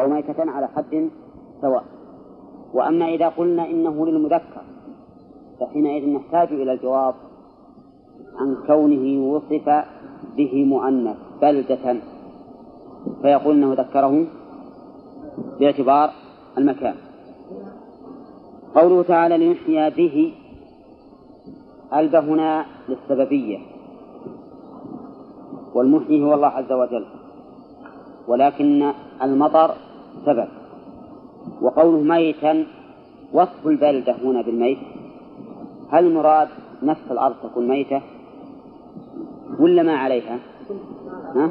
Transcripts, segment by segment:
أو ميتة على حد سواء. وأما إذا قلنا إنه للمذكر فحينئذ نحتاج إلى الجواب عن كونه وصف به مؤنث بلدة. فيقول أنه ذكره باعتبار المكان. قوله تعالى لنحيا به ألب هنا للسببية. والمحيي هو الله عز وجل. ولكن المطر سبب. وقوله ميتا وصف البلدة هنا بالميت. هل المراد نفس الأرض تكون ميتة؟ ولا ما عليها؟ ها؟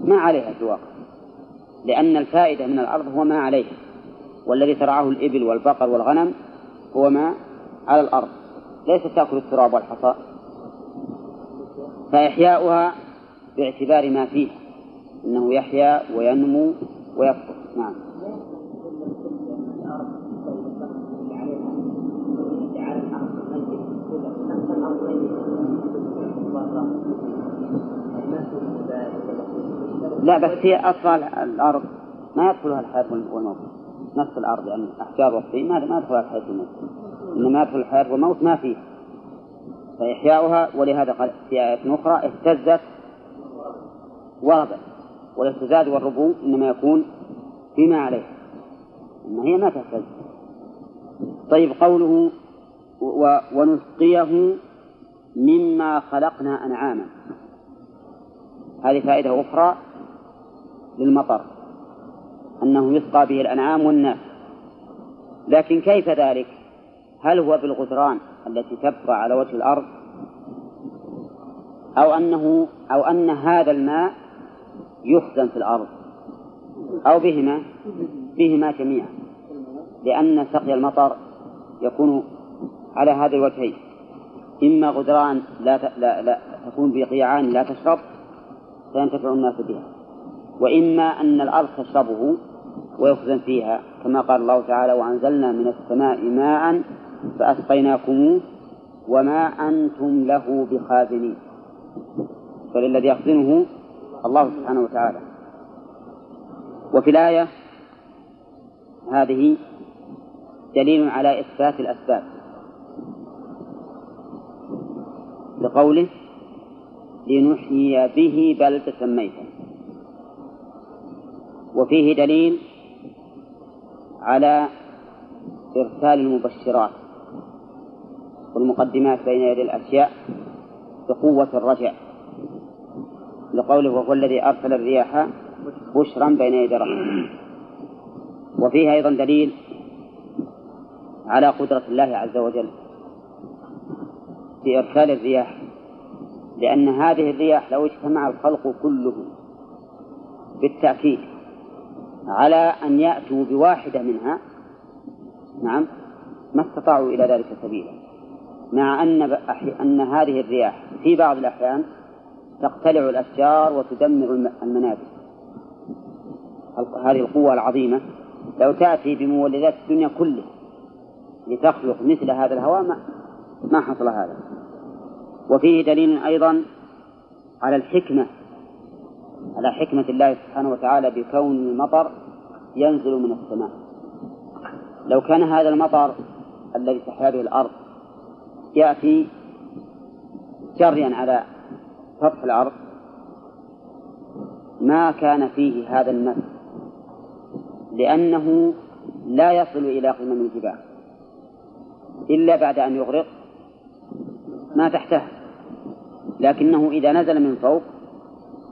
ما عليها في الواقع لأن الفائدة من الأرض هو ما عليها. والذي ترعاه الإبل والبقر والغنم هو ما على الأرض. ليست تأكل التراب والحصى. فإحياؤها باعتبار ما فيه أنه يحيا وينمو ويكبر نعم. لا بس هي أصلا الأرض. ما يدخلها الحياة والموت. نفس الأرض يعني الأحجار والطين ما ما يدخلها الحياة والموت. إنما يدخل الحياة والموت ما فيه. فإحياؤها ولهذا قال في آية أخرى اهتزت وربت. والاهتزاز والربو إنما يكون فيما عليه. أما هي ما تهتز طيب قوله و... ونسقيه مما خلقنا أنعاما. هذه فائدة أخرى للمطر أنه يسقى به الأنعام والناس. لكن كيف ذلك؟ هل هو بالغدران التي تبقى على وجه الأرض؟ أو أنه أو أن هذا الماء يخزن في الأرض؟ أو بهما بهما جميعا لأن سقي المطر يكون على هذا الوجهين. إما غدران لا, لا, لا تكون بقيعان لا تشرب فينتفع الناس بها. وإما أن الأرض تشربه ويخزن فيها كما قال الله تعالى وأنزلنا من السماء ماء فأسقيناكموه وما أنتم له بخازنين. فللذي يخزنه الله سبحانه وتعالى. وفي الآية هذه دليل على إثبات الأسباب. لقوله لنحيي به بلدة ميتا وفيه دليل على إرسال المبشرات والمقدمات بين يدي الأشياء بقوة الرجع لقوله وهو الذي أرسل الرياح بشرا بين يدي رحمه وفيه أيضا دليل على قدرة الله عز وجل في إرسال الرياح لأن هذه الرياح لو اجتمع الخلق كله بالتأكيد على أن يأتوا بواحدة منها نعم ما استطاعوا إلى ذلك سبيلا. مع أن أن هذه الرياح في بعض الأحيان تقتلع الأشجار وتدمر المنازل هذه القوة العظيمة لو تأتي بمولدات الدنيا كلها لتخلق مثل هذا الهواء ما, ما حصل هذا. وفيه دليل أيضا على الحكمة على حكمة الله سبحانه وتعالى بكون المطر ينزل من السماء. لو كان هذا المطر الذي تحيا به الأرض يأتي جريا على سطح الأرض ما كان فيه هذا النفس لأنه لا يصل إلى قمم الجبال. إلا بعد أن يغرق ما تحته لكنه إذا نزل من فوق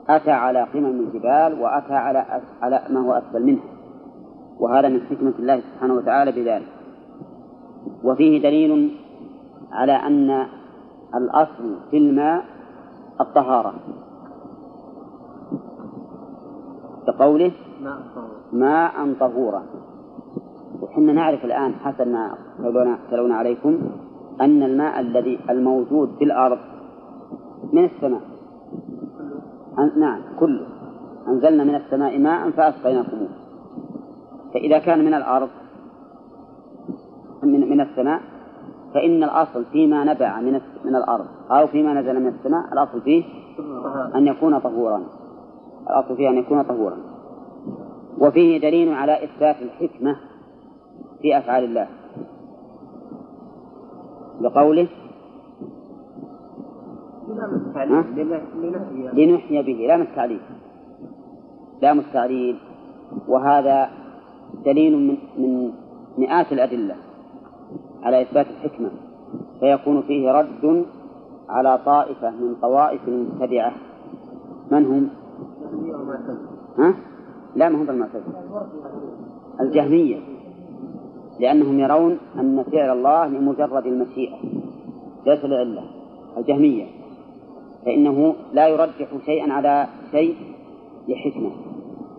أتى على قمم الجبال وأتى على على ما هو أسفل منه وهذا من حكمة الله سبحانه وتعالى بذلك. وفيه دليل على أن الأصل في الماء الطهارة. كقوله ماء طهورا. وحنا نعرف الآن حسب ما تلونا عليكم أن الماء الذي الموجود في الأرض من السماء. نعم كله. أنزلنا من السماء ماء فأسقيناكموه فإذا كان من الأرض من, من السماء فإن الأصل فيما نبع من من الأرض أو فيما نزل من السماء الأصل فيه أن يكون طهورا. الأصل فيه أن يكون طهورا. وفيه دليل على إثبات الحكمة في أفعال الله. بقوله لنحيي به لام التعليل لام التعليل وهذا دليل من من مئات الأدلة على إثبات الحكمة. فيكون فيه رد على طائفة من طوائف المبتدعة من هم؟ ها؟ لا ما هم بالمعتزلة الجهمية. لأنهم يرون أن فعل الله لمجرد المشيئة. ليس لعلة. الجهمية. فإنه لا يرجح شيئا على شيء لحكمة.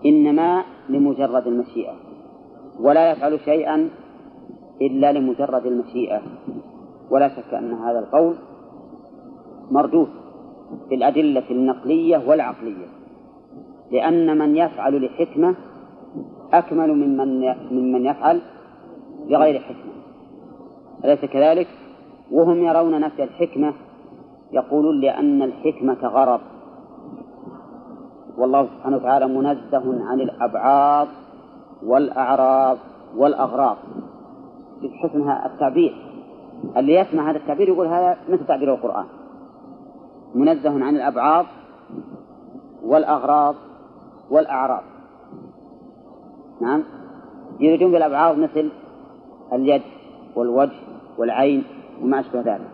إنما لمجرد المشيئة. ولا يفعل شيئا إلا لمجرد المشيئة. ولا شك أن هذا القول مردود في الأدلة النقلية والعقلية. لأن من يفعل لحكمة أكمل ممن ممن يفعل لغير حكمة. أليس كذلك؟ وهم يرون نفي الحكمة يقولون لأن الحكمة غرض. والله سبحانه وتعالى منزه عن الأبعاض والأعراض والأغراض. حسن التعبير. اللي يسمع هذا التعبير يقول هذا مثل تعبير القرآن. منزه عن الأبعاض والأغراض والأعراض. نعم؟ يريدون بالأبعاض مثل اليد والوجه والعين وما أشبه ذلك.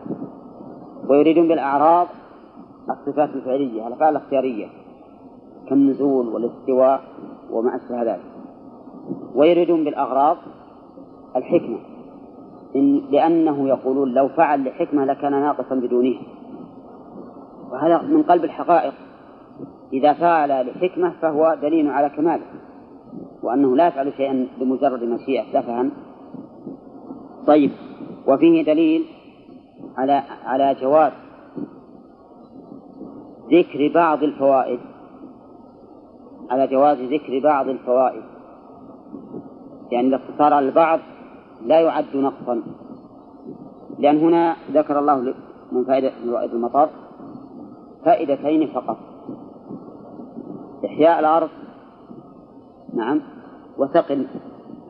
ويريدون بالأعراض الصفات الفعلية الأفعال الاختيارية كالنزول والاستواء وما أشبه ذلك. ويريدون بالأغراض الحكمة إن لأنه يقولون لو فعل لحكمة لكان ناقصا بدونها وهذا من قلب الحقائق. إذا فعل لحكمة فهو دليل على كماله وأنه لا يفعل شيئا بمجرد مشيئة سفها طيب وفيه دليل على على جواز ذكر بعض الفوائد على جواز ذكر بعض الفوائد. يعني الاقتصار على البعض لا يعد نقصا. لأن هنا ذكر الله من فائدة من المطر فائدتين فقط. إحياء الأرض. نعم. وسقي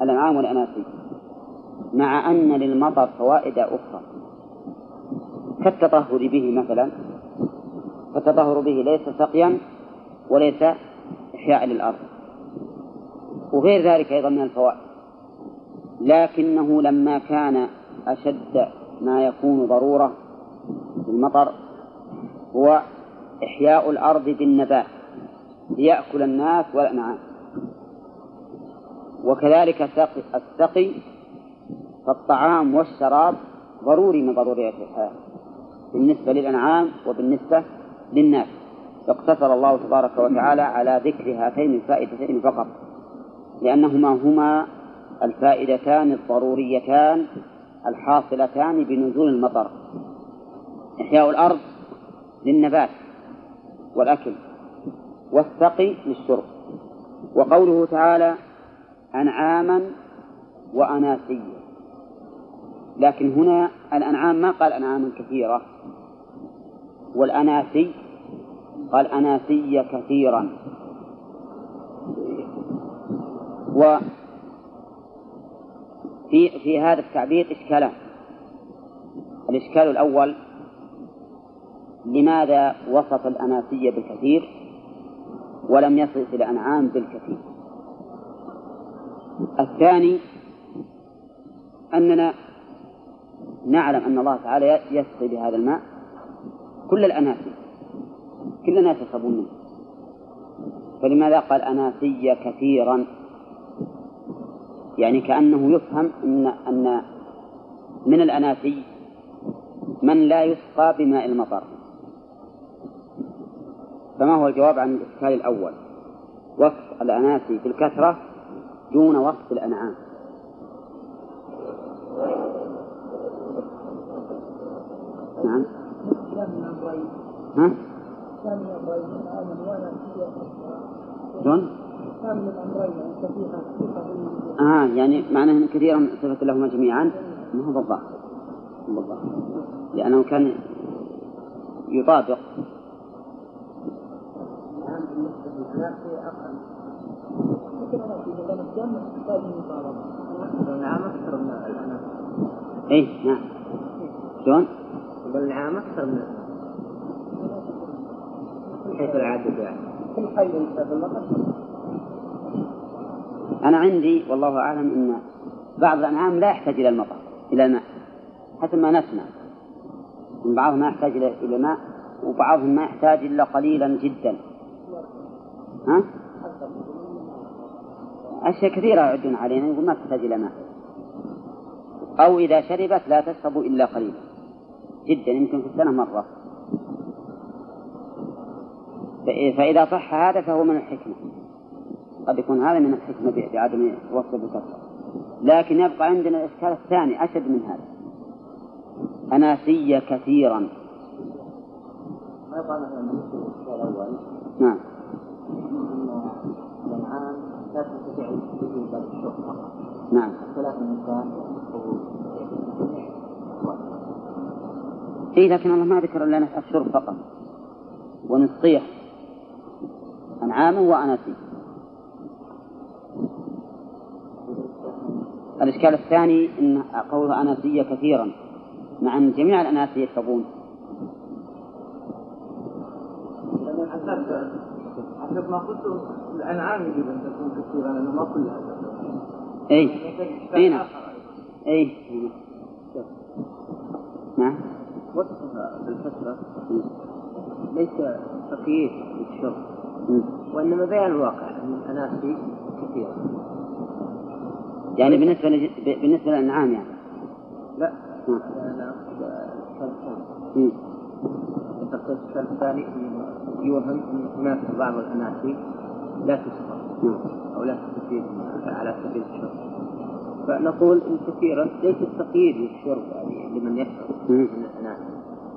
الأنعام والأناسيب مع أن للمطر فوائد أخرى. كالتطهر به مثلا. فالتطهر به ليس سقيا وليس إحياء للأرض. وغير ذلك أيضا من الفوائد. لكنه لما كان أشد ما يكون ضرورة بالمطر هو إحياء الأرض بالنبات. ليأكل الناس والأنعام وكذلك السقي, فالطعام والشراب ضروري من ضروريات الحياة بالنسبة للأنعام وبالنسبة للناس. فاقتصر الله تبارك وتعالى على ذكر هاتين الفائدتين فقط لأنهما هما الفائدتان الضروريتان الحاصلتان بنزول المطر إحياء الأرض للنبات والأكل. والسقي للشرب وقوله تعالى أنعاما وأناسيا. لكن هنا الأنعام ما قال أنعاما كثيرة. والأناسي قال أناسي كثيرا. و في في هذا التعبير إشكالان الإشكال الأول لماذا وصف الأناسية بالكثير ولم يصف الأنعام بالكثير. الثاني أننا نعلم أن الله تعالى يسقي بهذا الماء كل الأناسي. كل الناس يشربون منه. فلماذا قال أناسي كثيرا؟ يعني كأنه يفهم أن أن من الأناسي من لا يسقى بماء المطر. فما هو الجواب عن الإشكال الأول؟ وصف الأناسي بالكثرة دون وصف الأنعام. نعم. ها؟ شلون؟ آه يعني معناه أن كثيرا صفة لهما جميعا. ما هو بالضبط؟ بالضبط. لأنه كان يطابق إيه نعم. شلون؟ النعام أكثر من حيث العدد يعني أنا عندي والله أعلم أن بعض الأنعام لا يحتاج إلى المطر إلى الماء حسب ما نسمع. من بعضهم ما يحتاج إلى ماء وبعضهم ما يحتاج إلا قليلا جدا. ها؟ أشياء كثيرة يعدون علينا يقول ما تحتاج إلى ماء. أو إذا شربت لا تشرب إلا قليلا. جدا يمكن في السنة مرة. فإذا صح هذا فهو من الحكمة. قد يكون هذا من الحكمة بعدم وصف الكثرة لكن يبقى عندنا الإشكال الثاني أشد من هذا. أناسية كثيرا. نعم. لا تستطيع الشرب نعم. اختلاف النساء إيه لكن الله ما ذكر لنا الشرب فقط. ونصيح. أنعام وأناسية الإشكال الثاني أن قوله أناسية كثيرا مع أن جميع الأناسية يشربون. حسب ما قلت الأنعام يجب أن تكون كثيرة لأنه ما كلها أي أي نعم أي. نعم وصفها بالكثرة ليس تقييد للشرب وإنما بيان الواقع أن الأناسي كثيرة. يعني بالنسبة لج... بالنسبة للأنعام يعني. لا. لا الإشكال الثاني يوهم أن هناك بعض الأناسي لا تسقط أو لا تستفيد على سبيل الشرب فنقول إن كثيرا ليس التقييد للشرب يعني لمن يشرب من الأناسي.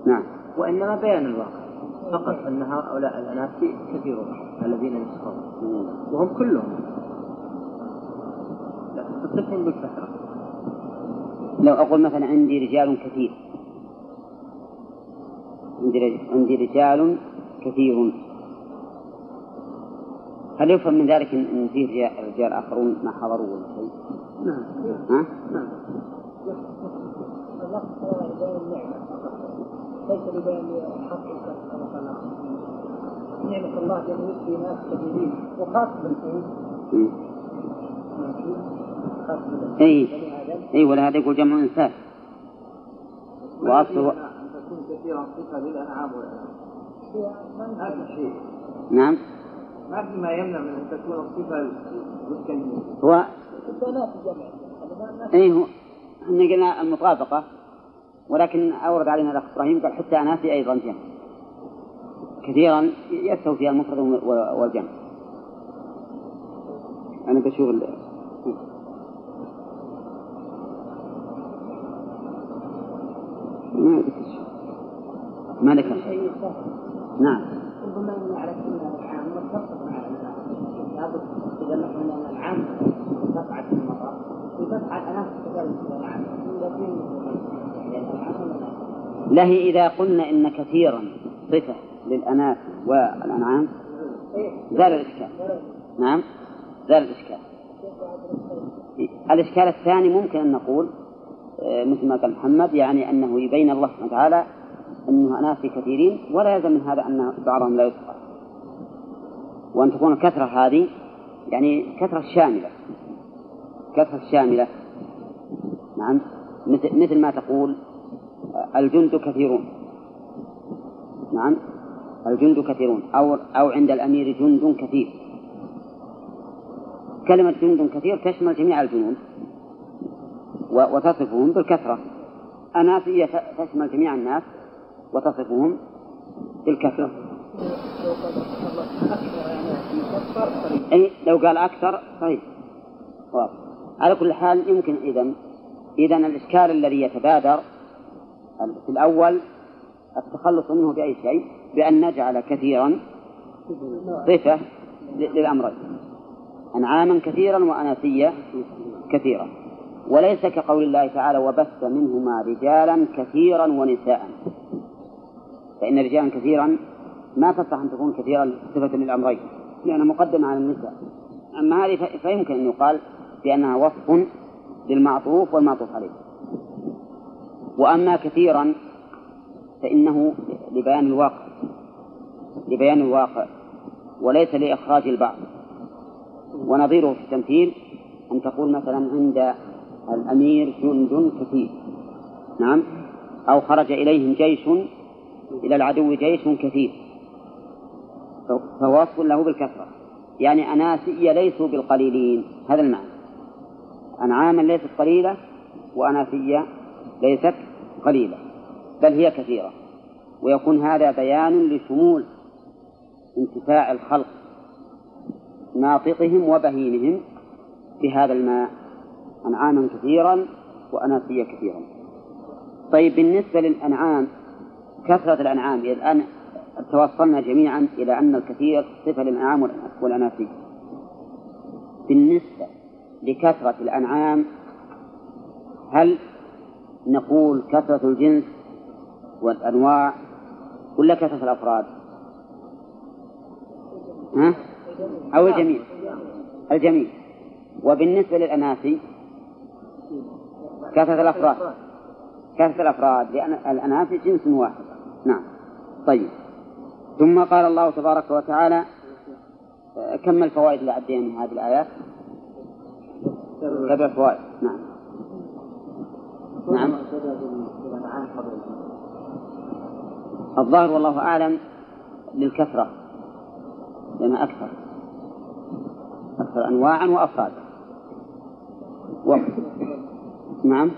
نعم. وإنما بيان الواقع. فقط أن هؤلاء الأناسي كثيرون الذين يسقطون وهم كلهم. لكن تصفهم بالكثرة لو أقول مثلا عندي رجال كثير. عندي عندي رجال كثير. هل يفهم من ذلك ان فيه رجال آخرون ما حضروا ولا شيء؟ نعم ها؟ نعم. ليس لبيان حق نعمة الله جل في ناس كثيرين وخاصة اي اي ولهذا يقول جمع إنسان. واصله أن تكون كثيرا صفة للأنعام والأنعام. هذا شيء. نعم. ما في ما يمنع من أن تكون الصفة للكلمه هو اي هو إحنا قلنا المطابقة ولكن أورد علينا الأخ إبراهيم قال حتى اناسي أيضا جمع كثيرا يستوي فيها المفرد والجمع. أنا بشوف ما ذكر شيء ما ذكر شيء نعم. ربما يمنع لك إن العام متصل مع لابد إذا مثلا العام تقعد في المطار. وتقعد أناس كذلك العام. لا؟ هي إذا قلنا إن كثيرا صفة للأناس والأنعام زال الإشكال. نعم. زال الإشكال. الإشكال الثاني ممكن أن نقول آه، مثل ما قال محمد يعني أنه يبين الله سبحانه وتعالى أنه أناس كثيرين ولا يلزم من هذا أن بعضهم لا يذكر وأن تكون الكثرة هذه يعني كثرة شاملة. كثرة شاملة. نعم. مثل مثل ما تقول الجند كثيرون. نعم. الجند كثيرون. أو أو عند الأمير جند كثير. كلمة جند كثير تشمل جميع الجنود. وتصفهم بالكثرة. أناسية تشمل جميع الناس. وتصفهم بالكثرة. أي لو قال أكثر صحيح. واضح. على كل حال يمكن إذا إذا الإشكال الذي يتبادر في الأول التخلص منه بأي شيء؟ بأن نجعل كثيرا صفة للأمرين. أنعاما كثيرا وأناسية كثيرا. وليس كقول الله تعالى وبث منهما رجالا كثيرا ونساء. فإن رجالا كثيرا ما تصح أن تكون كثيرا صفة للأمرين لأنها مقدمة على النساء. أما هذه فيمكن أن يقال بأنها وصف للمعطوف والمعطوف عليه. وأما كثيرا فإنه لبيان الواقع لبيان الواقع وليس لإخراج البعض. ونظيره في التمثيل أن تقول مثلا عند الأمير جند كثير نعم أو خرج إليهم جيش إلى العدو جيش كثير. فهو وصف له بالكثرة. يعني أناسي ليسوا بالقليلين. هذا المعنى. أنعاما ليست قليلة وأناسية ليست قليلة. بل هي كثيرة. ويكون هذا بيان لشمول انتفاع الخلق ناطقهم وبهيمهم بهذا الماء. أنعاما كثيرا وأناسية كثيرا. طيب بالنسبة للأنعام كثرة الأنعام الآن توصلنا جميعا إلى أن الكثير صفة للأنعام والأناسية بالنسبة لكثرة الأنعام هل نقول كثرة الجنس والأنواع ولا كثرة الأفراد؟ ها؟ أو الجميع؟ الجميع وبالنسبة للأناسي كثرة الأفراد كثرة الأفراد لأن الأناسي جنس واحد نعم. طيب. ثم قال الله تبارك وتعالى كم الفوائد اللي عدينا من هذه الآيات؟ سبع فوائد. نعم. نعم. الظاهر والله أعلم للكثرة لأنها أكثر. أكثر أنواعا وأفراد. و... نعم.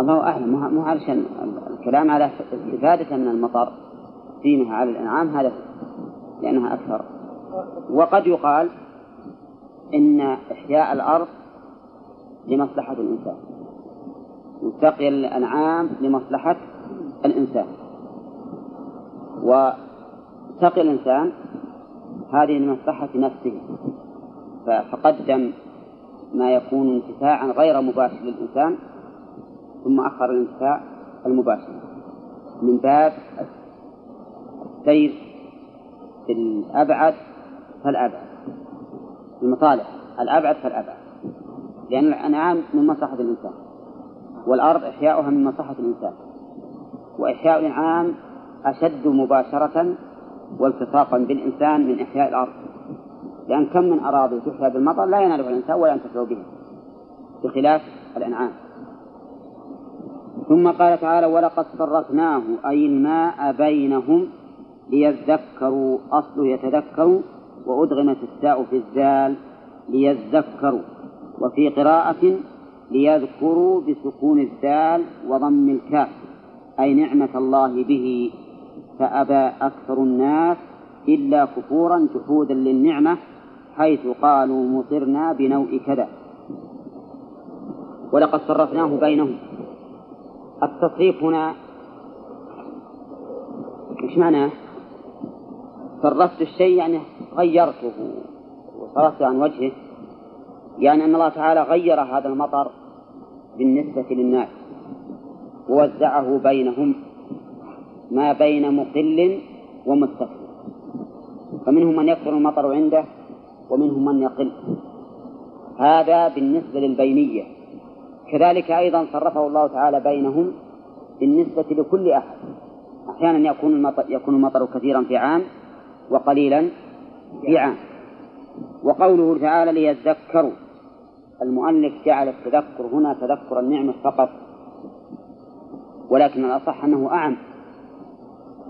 الله أعلم. مو علشان الكلام على استفادة من المطر دينها على الأنعام هذا لأنها أكثر. وقد يقال إن إحياء الأرض لمصلحة الإنسان. وسقي الأنعام لمصلحة الإنسان. وسقي الإنسان هذه لمصلحة نفسه. فقدم ما يكون انتفاعا غير مباشر للإنسان ثم أخر الانتفاع المباشر. من باب السير في الأبعد فالأبعد. المصالح الأبعد فالأبعد. لأن الأنعام من مصلحة الإنسان والأرض إحياؤها من مصلحة الإنسان. وإحياء الأنعام أشد مباشرة والتصاقا بالإنسان من إحياء الأرض. لأن كم من أراضي تحيا بالمطر لا ينالها الإنسان ولا ينتفع به بخلاف الأنعام. ثم قال تعالى ولقد صرفناه أي الماء بينهم ليذكروا أصله يتذكروا وأدغمت التاء في الزال ليذكروا وفي قراءة ليذكروا بسكون الدال وضم الكاف أي نعمة الله به فأبى أكثر الناس إلا كفورا جحودا للنعمة حيث قالوا مطرنا بنوء كذا. ولقد صرفناه بينهم. التصريف هنا إيش معناه؟ صرفت الشيء يعني غيرته وصرفته عن وجهه يعني أن الله تعالى غير هذا المطر بالنسبة للناس ووزعه بينهم ما بين مقل ومستكثر فمنهم من يكثر المطر عنده ومنهم من يقل هذا بالنسبة للبينية. كذلك أيضا صرفه الله تعالى بينهم بالنسبة لكل أحد. أحيانا يكون المطر, يكون المطر كثيرا في عام وقليلا في عام. وقوله تعالى ليذكروا. المؤلف جعل التذكر هنا تذكر النعمة فقط ولكن الأصح أنه أعم.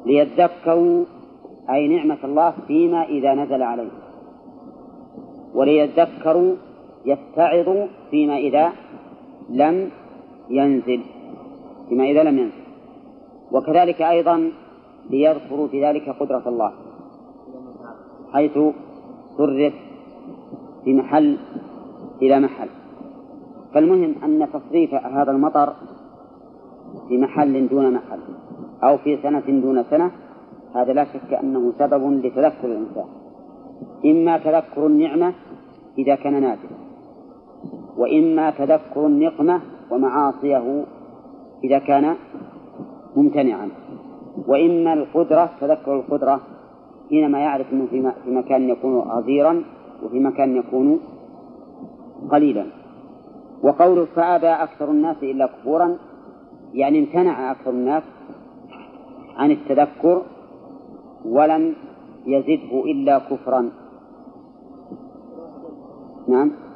ليذكروا أي نعمة الله فيما إذا نزل عليه. وليذكروا يتعظوا فيما إذا لم ينزل فيما إذا لم ينزل. وكذلك أيضا ليذكروا في ذلك قدرة الله حيث صرف في محل إلى محل. فالمهم أن تصريف هذا المطر في محل دون محل أو في سنة دون سنة هذا لا شك أنه سبب لتذكر الإنسان. إما تذكر النعمة إذا كان نازلا وإما تذكر النقمة ومعاصيه إذا كان ممتنعا. وإما القدرة تذكر القدرة حينما يعرف أنه في مكان يكون غزيرا وفي مكان يكون قليلا. وقوله فأبى أكثر الناس إلا كفورا يعني امتنع أكثر الناس عن التذكر ولم يزده إلا كفرا. نعم.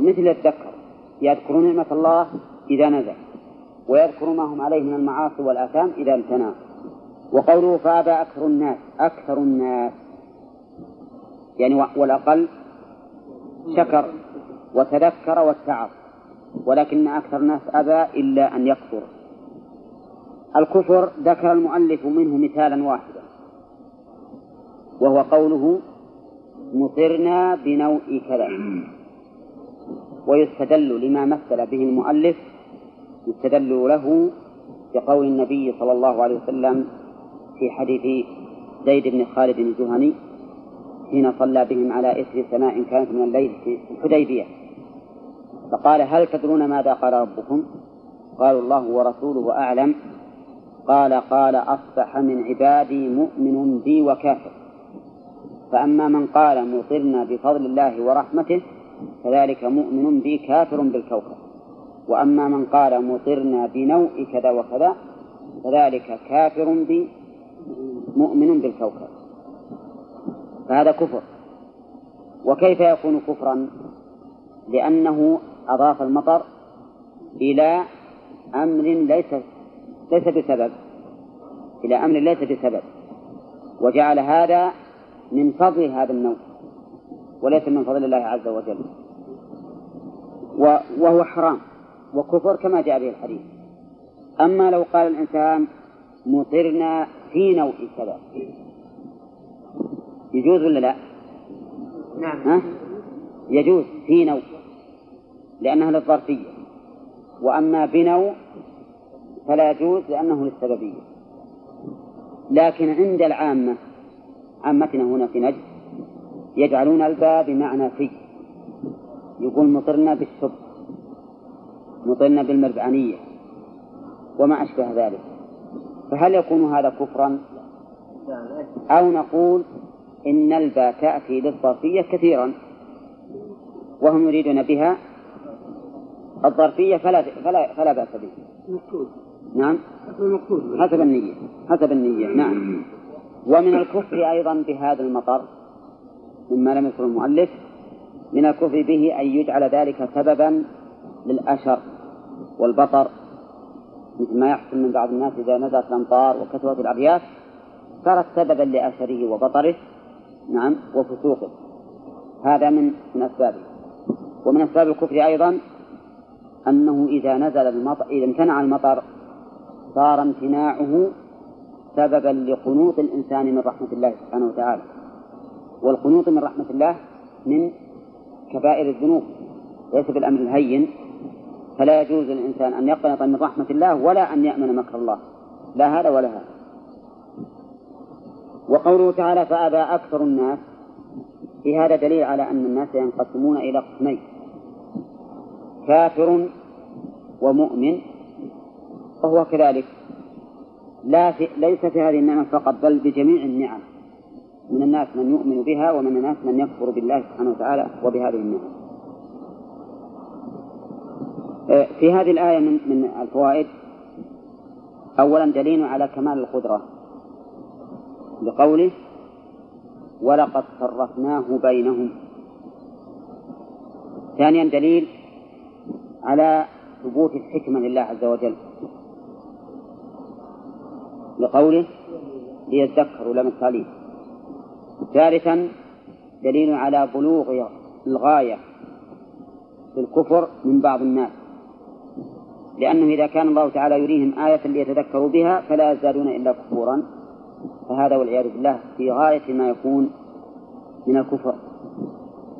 مثل يتذكر يذكر نعمة الله إذا نزل ويذكر ما هم عليه من المعاصي والآثام إذا امتنع. وقوله فأبى أكثر الناس أكثر الناس. يعني والأقل شكر وتذكر واتعظ. ولكن أكثر الناس أبى إلا أن يكفر. الكفر ذكر المؤلف منه مثالا واحدا. وهو قوله مطرنا بنوء كذا. ويستدل لما مثل به المؤلف يستدل له بقول النبي صلى الله عليه وسلم في حديث زيد بن خالد الجهني حين صلى بهم على إثر سماء كانت من الليل في الحديبية. فقال هل تدرون ماذا قال ربكم؟ قالوا الله ورسوله أعلم. قال قال أصبح من عبادي مؤمن بي وكافر. فأما من قال مطرنا بفضل الله ورحمته فذلك مؤمن بي كافر بالكوكب. وأما من قال مطرنا بنوء كذا وكذا فذلك كافر بي مؤمن بالكوكب. فهذا كفر. وكيف يكون كفرا؟ لأنه أضاف المطر إلى أمر ليس ليس بسبب إلى أمر ليس بسبب. وجعل هذا من فضل هذا النوع. وليس من فضل الله عز وجل. وهو حرام. وكفر كما جاء به الحديث. أما لو قال الإنسان مطرنا في نوع كذا. يجوز ولا لا؟ نعم. ها؟ يجوز في نوع. لأنها للظرفية وأما بنوع فلا يجوز لأنه للسببية. لكن عند العامة عامتنا هنا في نجد يجعلون الباء بمعنى في يقول مطرنا بالشب مطرنا بالمربعانية وما أشبه ذلك فهل يكون هذا كفرا أو نقول إن الباء تأتي للظرفية كثيرا وهم يريدون بها الظرفية فلا فلا فلا بأس به. نعم. حسب النية حسب النية نعم. ومن الكفر أيضا بهذا المطر مما لم يذكر المؤلف من الكفر به أن يجعل ذلك سببا للأشر والبطر مثل ما يحصل من بعض الناس إذا نزلت الأمطار وكثرت الأبيات صارت سببا لأشره وبطره نعم وفسوقه. هذا من من أسبابه ومن أسباب الكفر أيضا أنه إذا نزل المطر إذا امتنع المطر صار امتناعه سببا لقنوط الإنسان من رحمة الله سبحانه وتعالى. والقنوط من رحمة الله من كبائر الذنوب ليس بالأمر الهين. فلا يجوز للإنسان أن يقنط من رحمة الله ولا أن يأمن مكر الله. لا هذا ولا هذا. وقوله تعالى فأبى أكثر الناس. في هذا دليل على أن الناس ينقسمون إلى قسمين كافر ومؤمن فهو كذلك. لا في ليس في هذه النعمة فقط بل بجميع النعم. من الناس من يؤمن بها ومن الناس من يكفر بالله سبحانه وتعالى وبهذه النعم. آه، في هذه الآية من من الفوائد أولا دليل على كمال القدرة بقوله ولقد صرفناه بينهم ثانيا دليل على ثبوت الحكمة لله عز وجل لقوله ليذكروا لم التعليم ثالثا دليل على بلوغ الغاية في الكفر من بعض الناس. لأنه إذا كان الله تعالى يريهم آية ليتذكروا بها فلا يزدادون إلا كفورا. فهذا والعياذ بالله في غاية ما يكون من الكفر.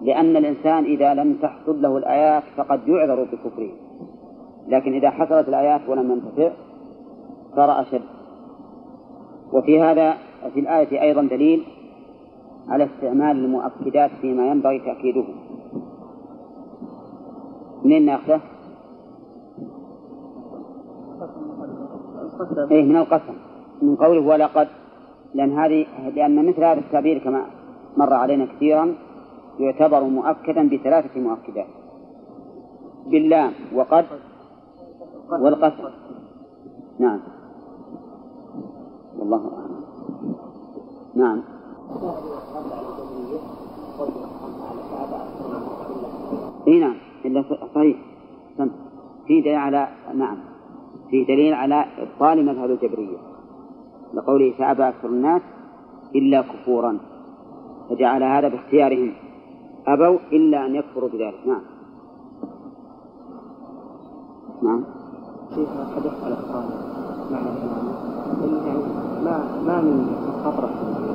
لأن الإنسان إذا لم تحصل له الآيات فقد يعذر بكفره. لكن إذا حصلت الآيات ولم ينتفع صار أشد. وفي هذا في الآية أيضا دليل على استعمال المؤكدات فيما ينبغي تأكيده. منين ناخذه؟ إيه من القسم. من قوله ولقد لأن هذه لأن مثل هذا التعبير كما مر علينا كثيرا يعتبر مؤكدا بثلاثة مؤكدات. باللام وقد والقسم. نعم. والله أعلم. نعم. إي نعم إلا صحيح. في دليل على نعم. في دليل على إبطال مذهب الجبرية. لقوله فابى أكثر الناس إلا كفورا. فجعل هذا باختيارهم. أبوا إلا أن يكفروا بذلك. نعم. نعم. شيخ حدث على القرآن؟ معنى ما ما من خطرة.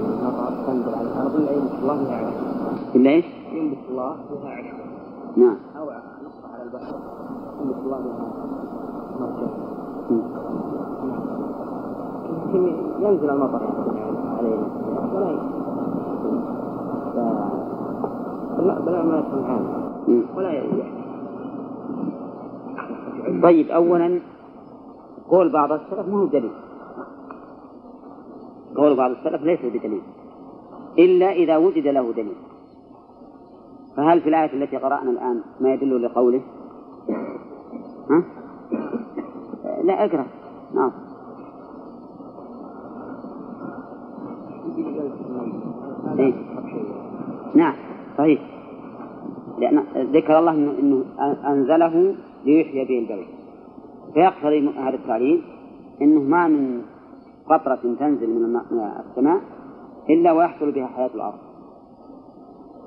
تنزل على الأرض إلا ينبت الله بها عرش إلا إيش؟ ينبت الله بها عرش نعم. أو نقطة على البحر ينبت الله بها مرجع يمكن ينزل المطر علينا ولا ف... بلا ما يكون عام ولا يعني طيب أولا قول بعض السلف ما هو دليل قول بعض السلف ليس بدليل. إلا إذا وجد له دليل. فهل في الآية التي قرأنا الآن ما يدل لقوله؟ ها؟ لا أقرأ. نعم. إيه؟ نعم صحيح. لأن ذكر الله أنه أنزله ليحيي به البلد فيقتضي هذا التعليل أنه ما من قطرة تنزل من السماء إلا ويحصل بها حياة الأرض.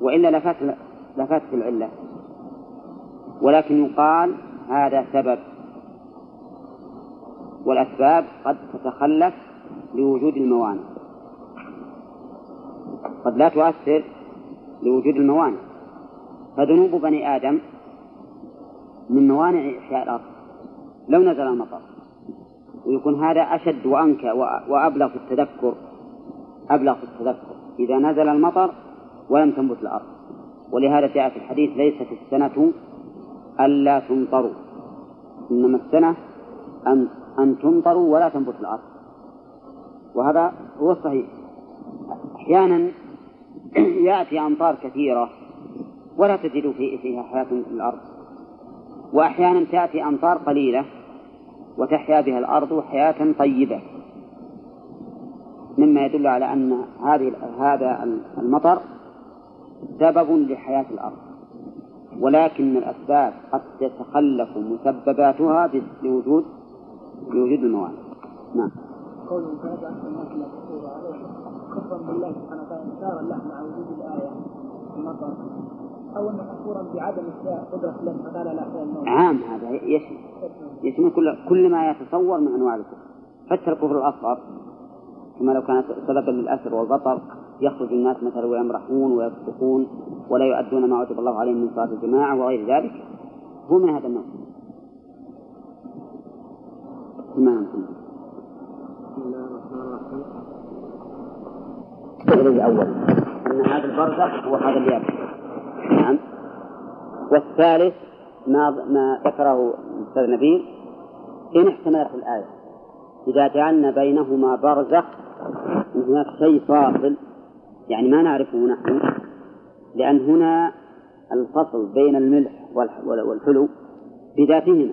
وإلا لفات لفات العلة. ولكن يقال هذا سبب. والأسباب قد تتخلف لوجود الموانع. قد لا تؤثر لوجود الموانع. فذنوب بني آدم من موانع إحياء الأرض. لو نزل المطر. ويكون هذا أشد وأنكى وأبلغ في التذكر. أبلغ في التذكر إذا نزل المطر ولم تنبت الأرض. ولهذا جاء في الحديث ليست السنة ألا تمطروا. إنما السنة أن أن تمطروا ولا تنبت الأرض. وهذا هو الصحيح. أحيانا يأتي أمطار كثيرة ولا تجد فيها حياة في الأرض. وأحيانا تأتي أمطار قليلة وتحيا بها الأرض حياة طيبة. مما يدل على أن هذه هذا المطر سبب لحياة الأرض ولكن الأسباب قد تتخلف مسبباتها لوجود لوجود الموانع نعم. قول بالله سبحانه وتعالى اللحم مع وجود الآية المطر أو أنه مكفورا بعدم قدرة الله سبحانه وتعالى على أحياء الموت. عام هذا يشمل يشمل كل كل ما يتصور من أنواع الكفر. حتى الكفر الأصغر كما لو كانت سببا للأسر والبطر يخرج الناس مثلا ويمرحون ويصدقون ولا يؤدون ما وجب الله عليهم من صلاة الجماعة وغير ذلك. هو من هذا النوع. بسم الله الرحمن الرحيم الأول أن هذا البرزخ هو هذا اليابس نعم. والثالث ما ما ذكره الأستاذ نبيل إن احتملت الآية. إذا جعلنا بينهما برزخ هناك شيء فاصل. يعني ما نعرفه نحن لأن هنا الفصل بين الملح والحلو بذاتهما.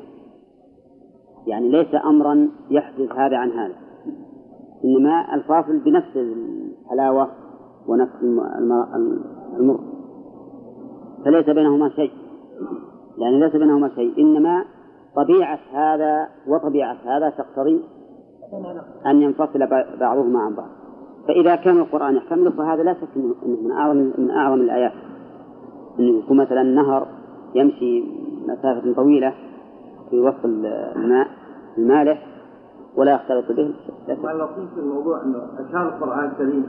يعني ليس أمرا يحدث هذا عن هذا. إنما الفاصل بنفس الحلاوة ونفس المر فليس بينهما شيء. لأن ليس بينهما شيء إنما طبيعة هذا وطبيعة هذا تقتضي أن ينفصل بعضهما عن بعض. فإذا كان القرآن يحتمله فهذا لا شك أنه من أعظم من أعظم الآيات. أنه يكون مثلا نهر يمشي مسافة طويلة في وسط الماء المالح ولا يختلط به. اللطيف في الموضوع أنه أشار القرآن الكريم.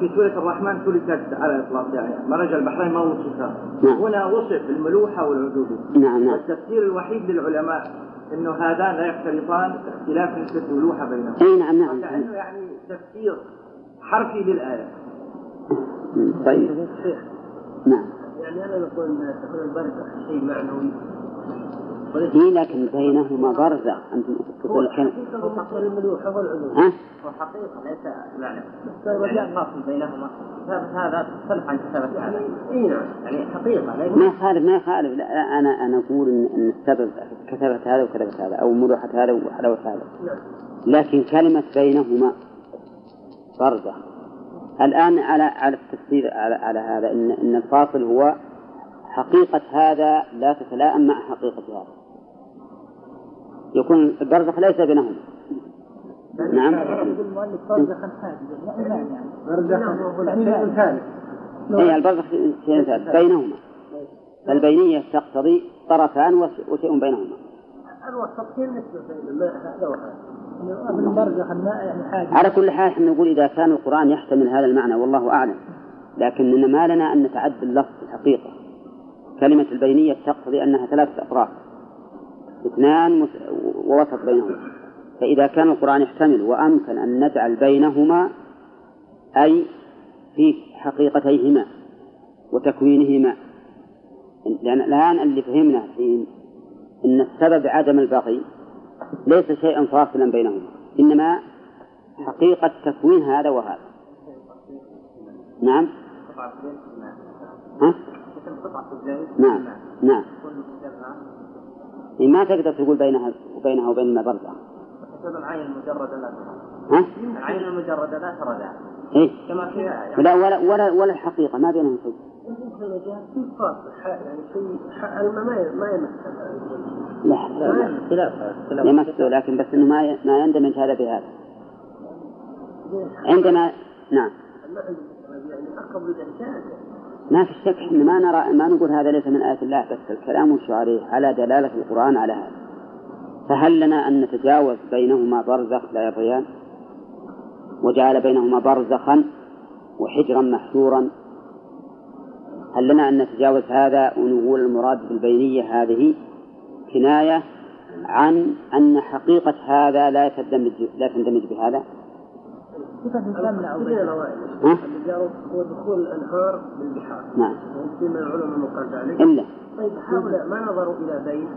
في سورة الرحمن تركت على الإطلاق يعني مرج البحرين ما وصفها. نعم. هنا وصف الملوحة والعذوبة نعم نعم. والتفسير الوحيد للعلماء أنه هذان لا يختلطان اختلاف نسبة الملوحة بينهما. أي نعم نعم. كأنه يعني تفسير حرفي للآية طيب. نعم. يعني أنا نقول أن تكون البركة شيء معنوي. إيه لكن بينهما برزخ أنتم تقول الكلام. ها؟ هو حقيقة ليس معنى. يعني فاصل بينهما. هذا تختلف عن كتابة هذا إي نعم. يعني حقيقة ليس ما يخالف ما يخالف لا أنا أنا أقول إن, إن السبب كتبت هذا وكتبت هذا أو مروحة هذا وحلاوة هذا لكن كلمة بينهما برزخ الآن على على التفسير على, على هذا إن إن الفاصل هو حقيقة هذا لا تتلائم مع حقيقة هذا. يكون البرزخ ليس بينهما نعم. المؤلف برزخا حاجزا يعني برزخا ثالث أي البرزخ شيء ثالث. بينهما. البينية تقتضي طرفان وشيء بينهما. وهذا يعني على كل حال إحنا نقول إذا كان القرآن يحتمل هذا المعنى والله أعلم. لكن ما لنا أن نتعدى اللفظ في الحقيقة. كلمة البينية تقتضي أنها ثلاثة أطراف. اثنان ووسط بينهما. فإذا كان القرآن يحتمل وأمكن أن نجعل بينهما أي في حقيقتيهما وتكوينهما. لأن الآن اللي فهمنا الحين أن السبب عدم البغي ليس شيئا فاصلا بينهما إنما حقيقة تكوين هذا وهذا. نعم. ها؟ نعم نعم. ما تقدر تقول بينها وبينها وبين ما برزخ العين المجردة لا ها؟ العين المجردة لا ترى ذلك إيه؟ كما في لا ولا ولا ولا الحقيقة ما بينهم شيء. في فاصل يعني شيء ما ما يمثل لا لا يمثل لكن بس إنه ما ما يندمج هذا بهذا. عندما نعم. ما في شك إحنا ما نرى ما نقول هذا ليس من آية الله بس الكلام عليه على دلالة القرآن على هذا. فهل لنا أن نتجاوز بينهما برزخ لا يبغيان وجعل بينهما برزخا وحجرا محشورا؟ هل لنا أن نتجاوز هذا ونقول المراد بالبينية هذه كناية عن أن حقيقة هذا لا تندمج لا تندمج بهذا؟ صفة تمنع هو دخول الأنهار بالبحار. نعم. في من العلماء قال ذلك. إلا. طيب هؤلاء ما نظروا إلى بين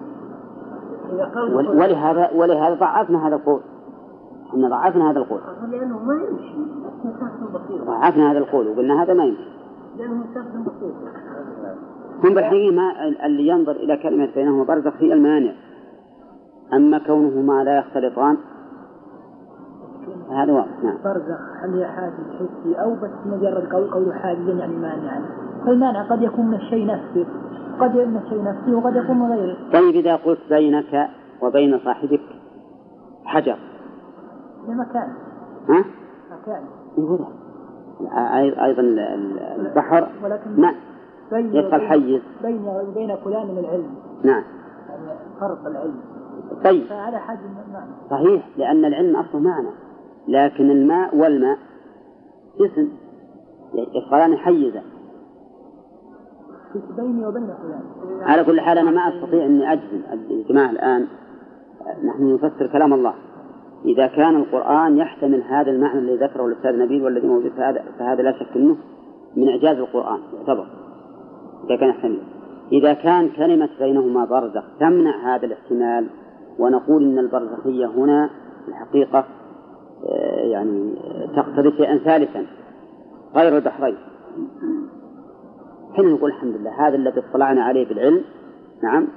إذا قال ولهذا ولهذا ضعفنا هذا القول إحنا ضعفنا هذا القول لأنه ما يمشي. ضعفنا هذا القول وقلنا هذا ما يمشي. لأنه مسافة بسيطة هم بالحقيقة ما اللي ينظر إلى كلمة بينهما برزخ هي المانع. أما كونهما لا يختلطان هذا واضح نعم. برزخ هل هي حاجز حسي أو بس مجرد قول قول حاجزا يعني مانعا فالمانع قد يكون من الشيء نفسه قد يكون من الشيء نفسه وقد يكون من غيره. طيب إذا قلت بينك وبين صاحبك حجر. لمكان ها؟ مكان. يقول. أيضا البحر. ما؟ يدخل حيز بيني وبين فلان من العلم. نعم. يعني فرق العلم. طيب. فهذا معنى صحيح لأن العلم أصله معنى. لكن الماء والماء. جسم. يدخلان حيزا بيني وبين فلان. على كل حال أنا ما أستطيع أني أجزم. الجماعة الآن نحن نفسر كلام الله. إذا كان القرآن يحتمل هذا المعنى الذي ذكره الأستاذ نبيل والذي موجود فهذا, فهذا لا شك أنه من إعجاز القرآن يعتبر. إذا كان يحتمل. إذا كان كلمة بينهما برزخ تمنع هذا الاحتمال. ونقول إن البرزخية هنا الحقيقة يعني تقتضي شيئا ثالثا غير البحرين. حين نقول الحمد لله هذا الذي اطلعنا عليه بالعلم نعم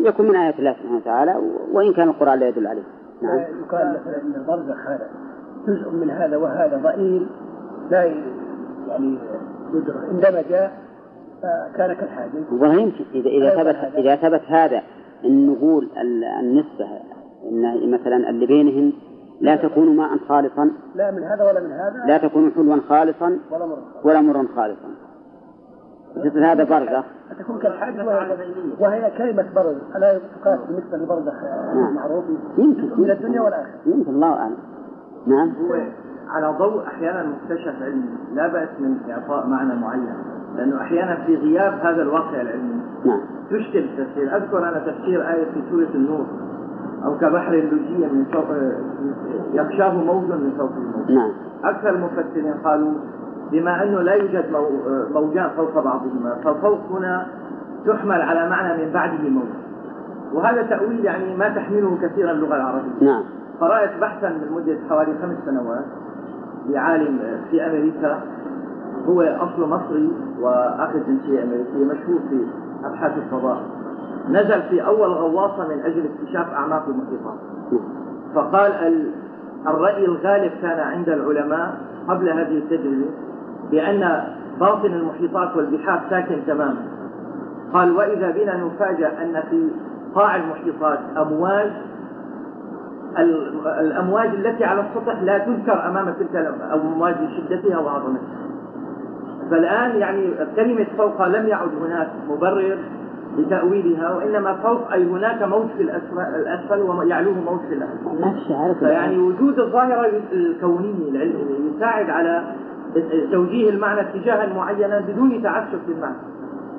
يكون من آيات الله سبحانه وتعالى وإن كان القرآن لا يدل عليه. نعم. يقال مثلا أن البرزخ هذا جزء من هذا وهذا ضئيل لا يعني يدرك. اندمج فكان كالحاجز والله يمكن إذا إذا ثبت إذا ثبت هذا أن نقول النسبة أن مثلا اللي بينهم لا تكون ماء خالصا. لا من هذا ولا من هذا. لا تكون حلوا خالصا ولا مر ولا مرا خالصا. مثل هذا برزخ. تكون كالحاج وهي كلمة برز ألا تقاس بالنسبة لبرزخ؟ نعم. معروف. يمكن. من الدنيا والآخرة. يمكن. الله أعلم. نعم. هو على ضوء أحيانا مكتشف علمي لا بأس من إعطاء معنى معين. لأنه أحيانا في غياب هذا الواقع العلمي نعم. تشكل التفسير أذكر أنا تفسير آية في سورة النور. أو كبحر لجي من فوق يغشاه موج من فوق الموج. نعم. أكثر المفسرين قالوا بما أنه لا يوجد موجان فوق بعضهما فالفوق هنا تحمل على معنى من بعده موج. وهذا تأويل يعني ما تحمله كثيرا اللغة العربية. نعم. قرأت بحثا من مدة حوالي خمس سنوات لعالم في أمريكا. هو أصله مصري وأخذ جنسية أمريكية مشهور في أبحاث الفضاء. نزل في أول غواصة من أجل اكتشاف أعماق المحيطات. فقال الرأي الغالب كان عند العلماء قبل هذه التجربة بأن باطن المحيطات والبحار ساكن تماما. قال وإذا بنا نفاجأ أن في قاع المحيطات أمواج الأمواج التي على السطح لا تذكر أمام تلك الأمواج لشدتها وعظمتها. فالآن يعني كلمة فوق لم يعد هناك مبرر لتأويلها وإنما فوق أي هناك موج في الأسفل ويعلوه موج في الأسفل. فيعني وجود الظاهرة الكونية العلمية يساعد على توجيه المعنى اتجاها معينا بدون تعسف في المعنى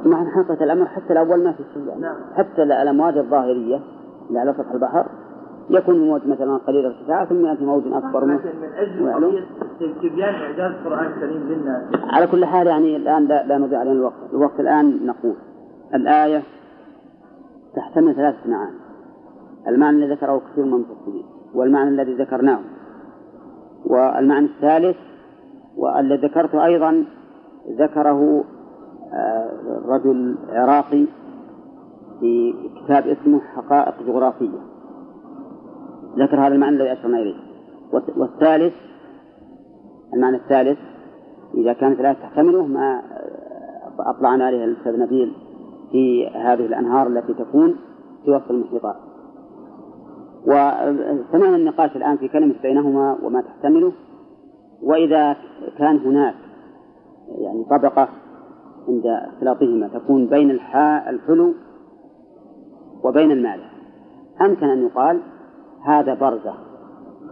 مع حقيقة الأمر حتى الأول ما في شيء. يعني. نعم. حتى الأمواج الظاهرية اللي على سطح البحر يكون الموج مثلا قليل ارتفاع ثم يأتي موج أكبر منه. من قضية تبيان إعجاز القرآن الكريم للناس. على كل حال يعني الآن لا, لا نضيع علينا الوقت. الوقت الآن نقول. الآية تحتمل ثلاثة معاني. المعنى الذي ذكره كثير من المفسرين والمعنى الذي ذكرناه والمعنى الثالث والذي ذكرته أيضا ذكره آه، رجل عراقي في كتاب اسمه حقائق جغرافية. ذكر هذا المعنى الذي أشرنا إليه. والثالث المعنى الثالث إذا كانت لا تحتمله ما أطلعنا عليه الأستاذ نبيل في هذه الأنهار التي تكون في وسط المحيطات. وسمعنا النقاش الآن في كلمة بينهما وما تحتمله وإذا كان هناك يعني طبقة عند اختلاطهما تكون بين الحلو وبين المالح أمكن أن يقال هذا برزخ.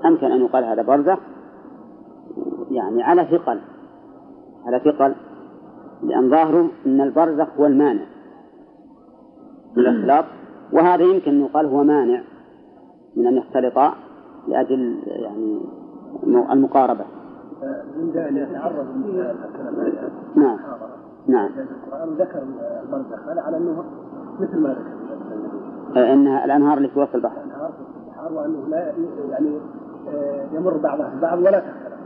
أمكن أن يقال هذا برزخ يعني على ثقل على ثقل لأن ظاهره أن البرزخ هو المانع. الاختلاط وهذا يمكن أن يقال هو مانع من أن يختلطا لأجل يعني المقاربة. من أن يتعرض نعم. نعم. القرآن ذكر البرزخ على أنه مثل ما ذكر. أنها الأنهار اللي في وسط البحر. الأنهار في البحر وأنه لا يعني آه، يمر بعضها في بعض ولا تختلف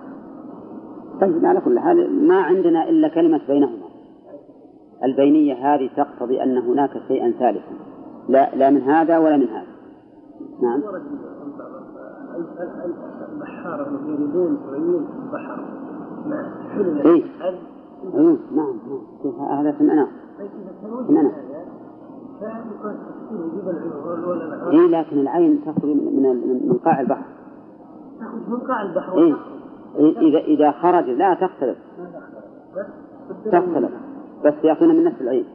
طيب على كل حال ما عندنا إلا كلمة بينهما. البينية هذه تقتضي أن هناك شيئا ثالثا. لا لا من هذا ولا من هذا. نعم. البحارة يريدون عيون البحر إيه؟ عيون نعم. نعم هذا؟ سمعناه سمعناه إيه لكن العين تخرج من من قاع البحر تخرج من قاع البحر. إيه. إذا إذا خرج لا تختلف. تختلف. بس يأخذون من نفس العين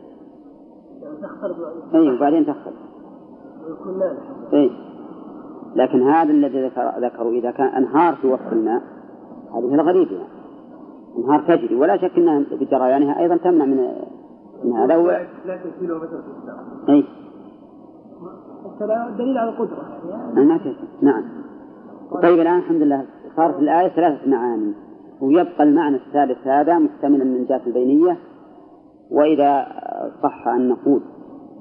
أي وبعدين تختلف أي لكن هذا الذي ذكر ذكروا إذا كان أنهار في وسط الماء هذه الغريبة يعني. أنهار تجري ولا شك أنها بجريانها أيضا تمنع من من هذا. و... لكن كيلومتر في الساعة أي دليل على القدرة يعني. نعم. طيب الآن الحمد لله. صارت الآية ثلاثة معاني. ويبقى المعنى الثالث هذا محتملا من جهة البينية. وإذا صح أن نقول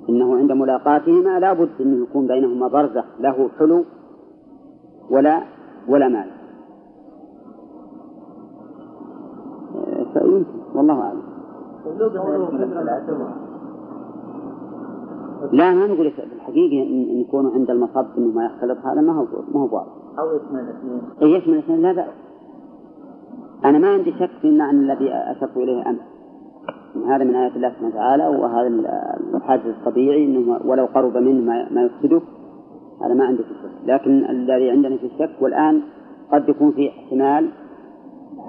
إنه عند ملاقاتهما لا بد أن يكون بينهما برزخ له حلو ولا ولا مال فيمكن والله أعلم لا ما نقول في الحقيقة إن يكونوا عند المصب إنه ما يختلط هذا ما هو ما هو واضح. أو يشمل الاثنين. إيه يشمل الاثنين لا بأس. أنا ما عندي شك في المعنى الذي أشرت إليه أمس. هذا من آيات الله سبحانه وتعالى وهذا الحادث الطبيعي أنه ولو قرب منه ما يفسده هذا ما عندي في الشك لكن الذي عندنا في الشك والآن قد يكون في احتمال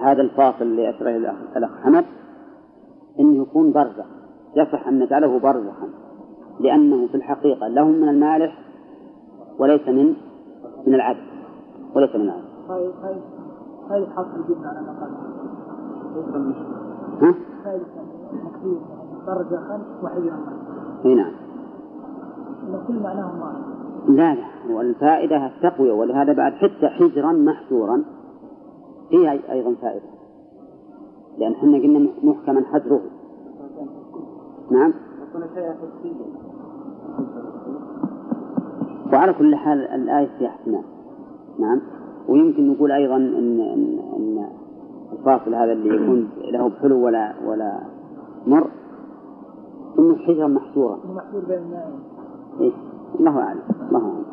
هذا الفاصل اللي أشره الأخ حمد أنه يكون برزخ يصح أن نجعله برزخا لأنه في الحقيقة لهم من المالح وليس من من العدل وليس من العدل. طيب طيب هذه حاصل جدا على الأقل. ها؟ برزخا وحجرا اي نعم. كل معناهم واحد. لا لا. والفائدة التقوية ولهذا بعد حتى حجرا محجورا. فيها أيضا فائدة. لأن إحنا قلنا محكما حجره. نعم. وعلى كل حال الآية فيها احتمال نعم. ويمكن نقول أيضا إن إن, إن الفاصل هذا اللي يكون له بحلو ولا ولا مر إنه حجرا محجورا محجور بين الماء إيه الله أعلم الله أعلم.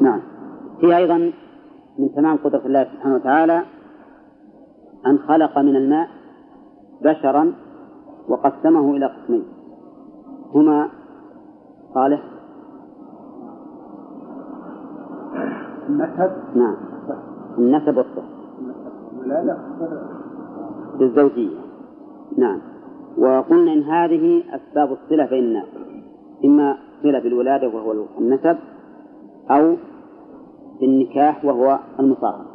نعم. في أيضا من تمام قدرة الله سبحانه وتعالى أن خلق من الماء بشرا وقسمه إلى قسمين. هما صالح. النسب. نعم. النسب والصحة. الولادة بالزوجية نعم. وقلنا إن هذه أسباب الصلة بين الناس إما صلة بالولادة وهو النسب أو بالنكاح وهو المصاهرة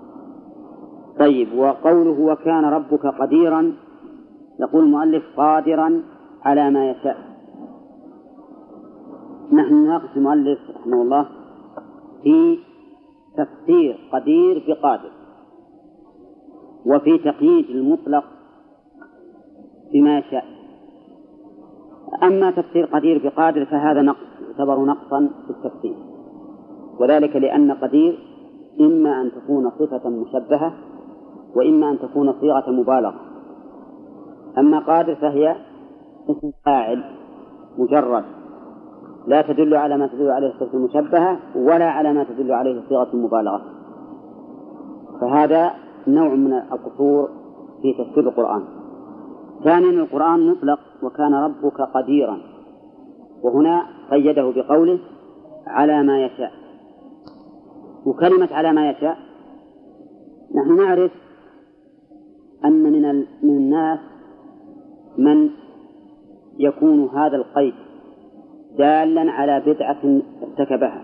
طيب وقوله وكان ربك قديرا يقول المؤلف قادرا على ما يشاء. نحن نناقش المؤلف رحمه الله في تفسير قدير بقادر وفي تقييد المطلق بما يشاء أما تفسير قدير بقادر فهذا نقص يعتبر نقصا في التفسير. وذلك لأن قدير إما أن تكون صفة مشبهة وإما أن تكون صيغة مبالغة. أما قادر فهي اسم فاعل مجرد لا تدل على ما تدل عليه الصفة المشبهة ولا على ما تدل عليه صيغة المبالغة فهذا نوع من القصور في تفسير القرآن. ثانيا القرآن مطلق وكان ربك قديرا. وهنا قيده بقوله على ما يشاء. وكلمة على ما يشاء نحن نعرف أن من من الناس من يكون هذا القيد دالا على بدعة ارتكبها.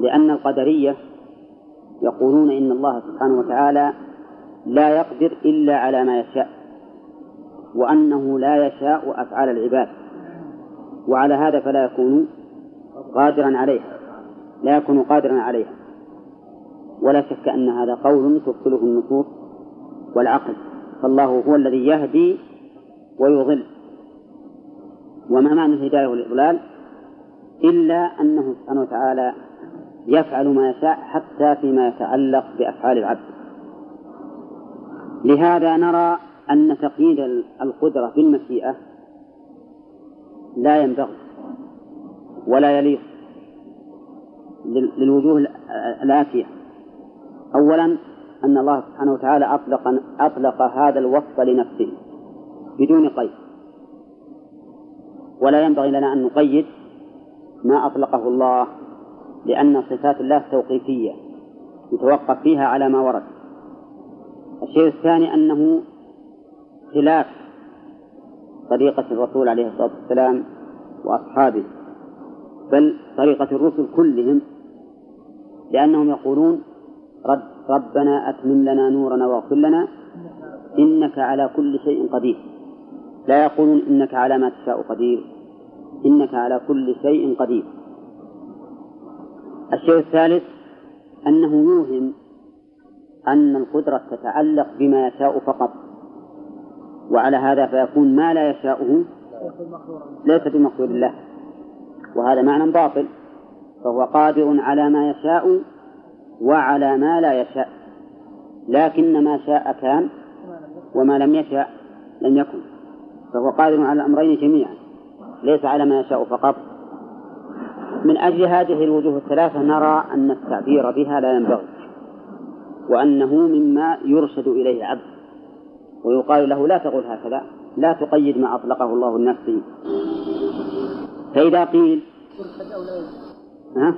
لأن القدرية يقولون إن الله سبحانه وتعالى لا يقدر إلا على ما يشاء. وأنه لا يشاء أفعال العباد. وعلى هذا فلا يكون قادرا عليها. لا يكون قادرا عليها. ولا شك أن هذا قول تبطله النصوص والعقل. فالله هو الذي يهدي ويضل. وما معنى الهداية والإضلال؟ إلا أنه سبحانه وتعالى يفعل ما يشاء حتى فيما يتعلق بأفعال العبد. لهذا نرى أن تقييد القدرة بالمشيئة لا ينبغي ولا يليق للوجوه الآتية. أولا أن الله سبحانه وتعالى أطلق أطلق هذا الوصف لنفسه بدون قيد. ولا ينبغي لنا أن نقيد ما أطلقه الله لأن صفات الله توقيفية يتوقف فيها على ما ورد. الشيء الثاني أنه خلاف طريقة الرسول عليه الصلاة والسلام وأصحابه بل طريقة الرسل كلهم لأنهم يقولون رب ربنا أتمم لنا نورنا واغفر لنا إنك على كل شيء قدير. لا يقولون إنك على ما تشاء قدير إنك على كل شيء قدير. الشيء الثالث أنه يوهم أن القدرة تتعلق بما يشاء فقط. وعلى هذا فيكون ما لا يشاؤه ليس بمقدور الله. وهذا معنى باطل. فهو قادر على ما يشاء وعلى ما لا يشاء. لكن ما شاء كان وما لم يشاء لم يكن. فهو قادر على الأمرين جميعا. ليس على ما يشاء فقط. من أجل هذه الوجوه الثلاثة نرى أن التعبير بها لا ينبغي. وأنه مما يرشد إليه العبد. ويقال له لا تقول هكذا لا تقيد ما أطلقه الله لنفسه فإذا قيل ها؟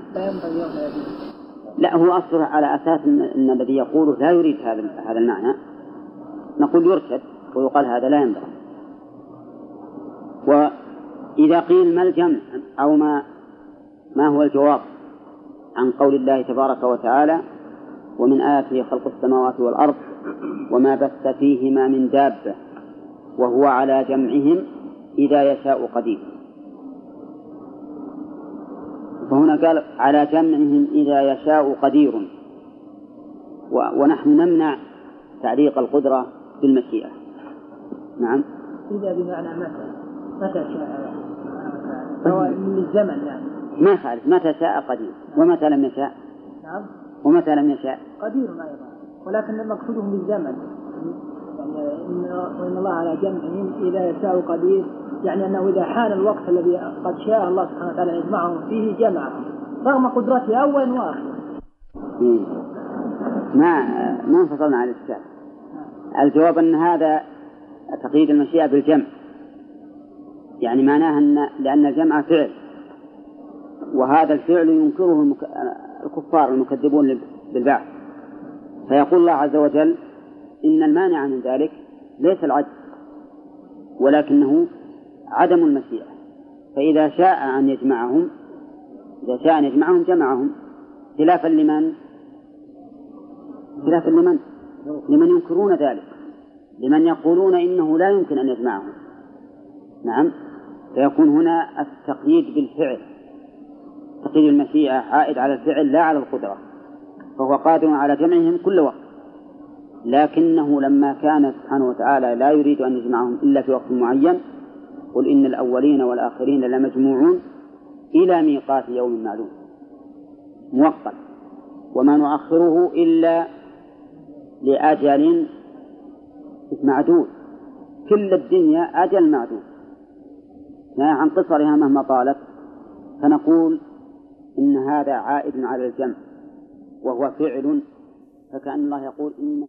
لا هو أصله على أساس إن الذي يقوله لا يريد هذا هذا المعنى. نقول يرشد ويقال هذا لا ينبغي. وإذا قيل ما الجمع أو ما ما هو الجواب عن قول الله تبارك وتعالى ومن آياته خلق السماوات والأرض وما بث فيهما من دابة وهو على جمعهم إذا يشاء قدير. فهنا قال على جمعهم إذا يشاء قدير. ونحن نمنع تعليق القدرة بالمشيئة. نعم. إذا بمعنى متى متى شاء سواء من الزمن يعني. ما يخالف متى شاء قدير. ومتى لم يشاء. نعم. ومتى لم يشاء؟ قدير أيضا ولكن مقصودهم بالزمن. يعني إن الله على جمعهم إذا يشاء قدير. يعني أنه إذا حان الوقت الذي قد شاء الله سبحانه وتعالى يجمعهم فيه جمعهم رغم قدرته أولا وآخرا. ما ما انفصلنا عن الإشكال الجواب أن هذا تقييد المشيئة بالجمع. يعني معناه أن لأن الجمع فعل. وهذا الفعل ينكره. الكفار المكذبون بالبعث. فيقول الله عز وجل إن المانع من ذلك ليس العجز ولكنه عدم المشيئة. فإذا شاء أن يجمعهم إذا شاء أن يجمعهم جمعهم. خلافا لمن؟ خلافا لمن؟ لمن ينكرون ذلك لمن يقولون إنه لا يمكن أن يجمعهم. نعم فيكون هنا التقييد بالفعل. تقييد المشيئة عائد على الفعل لا على القدرة فهو قادر على جمعهم كل وقت. لكنه لما كان سبحانه وتعالى لا يريد أن يجمعهم إلا في وقت معين قل إن الأولين والآخرين لمجموعون إلى ميقات يوم معلوم. موقت وما نؤخره إلا لأجل معدود. كل الدنيا أجل معدود. يعني عن قصرها مهما طالت فنقول إن هذا عائد على الجمع وهو فعل فكأن الله يقول إن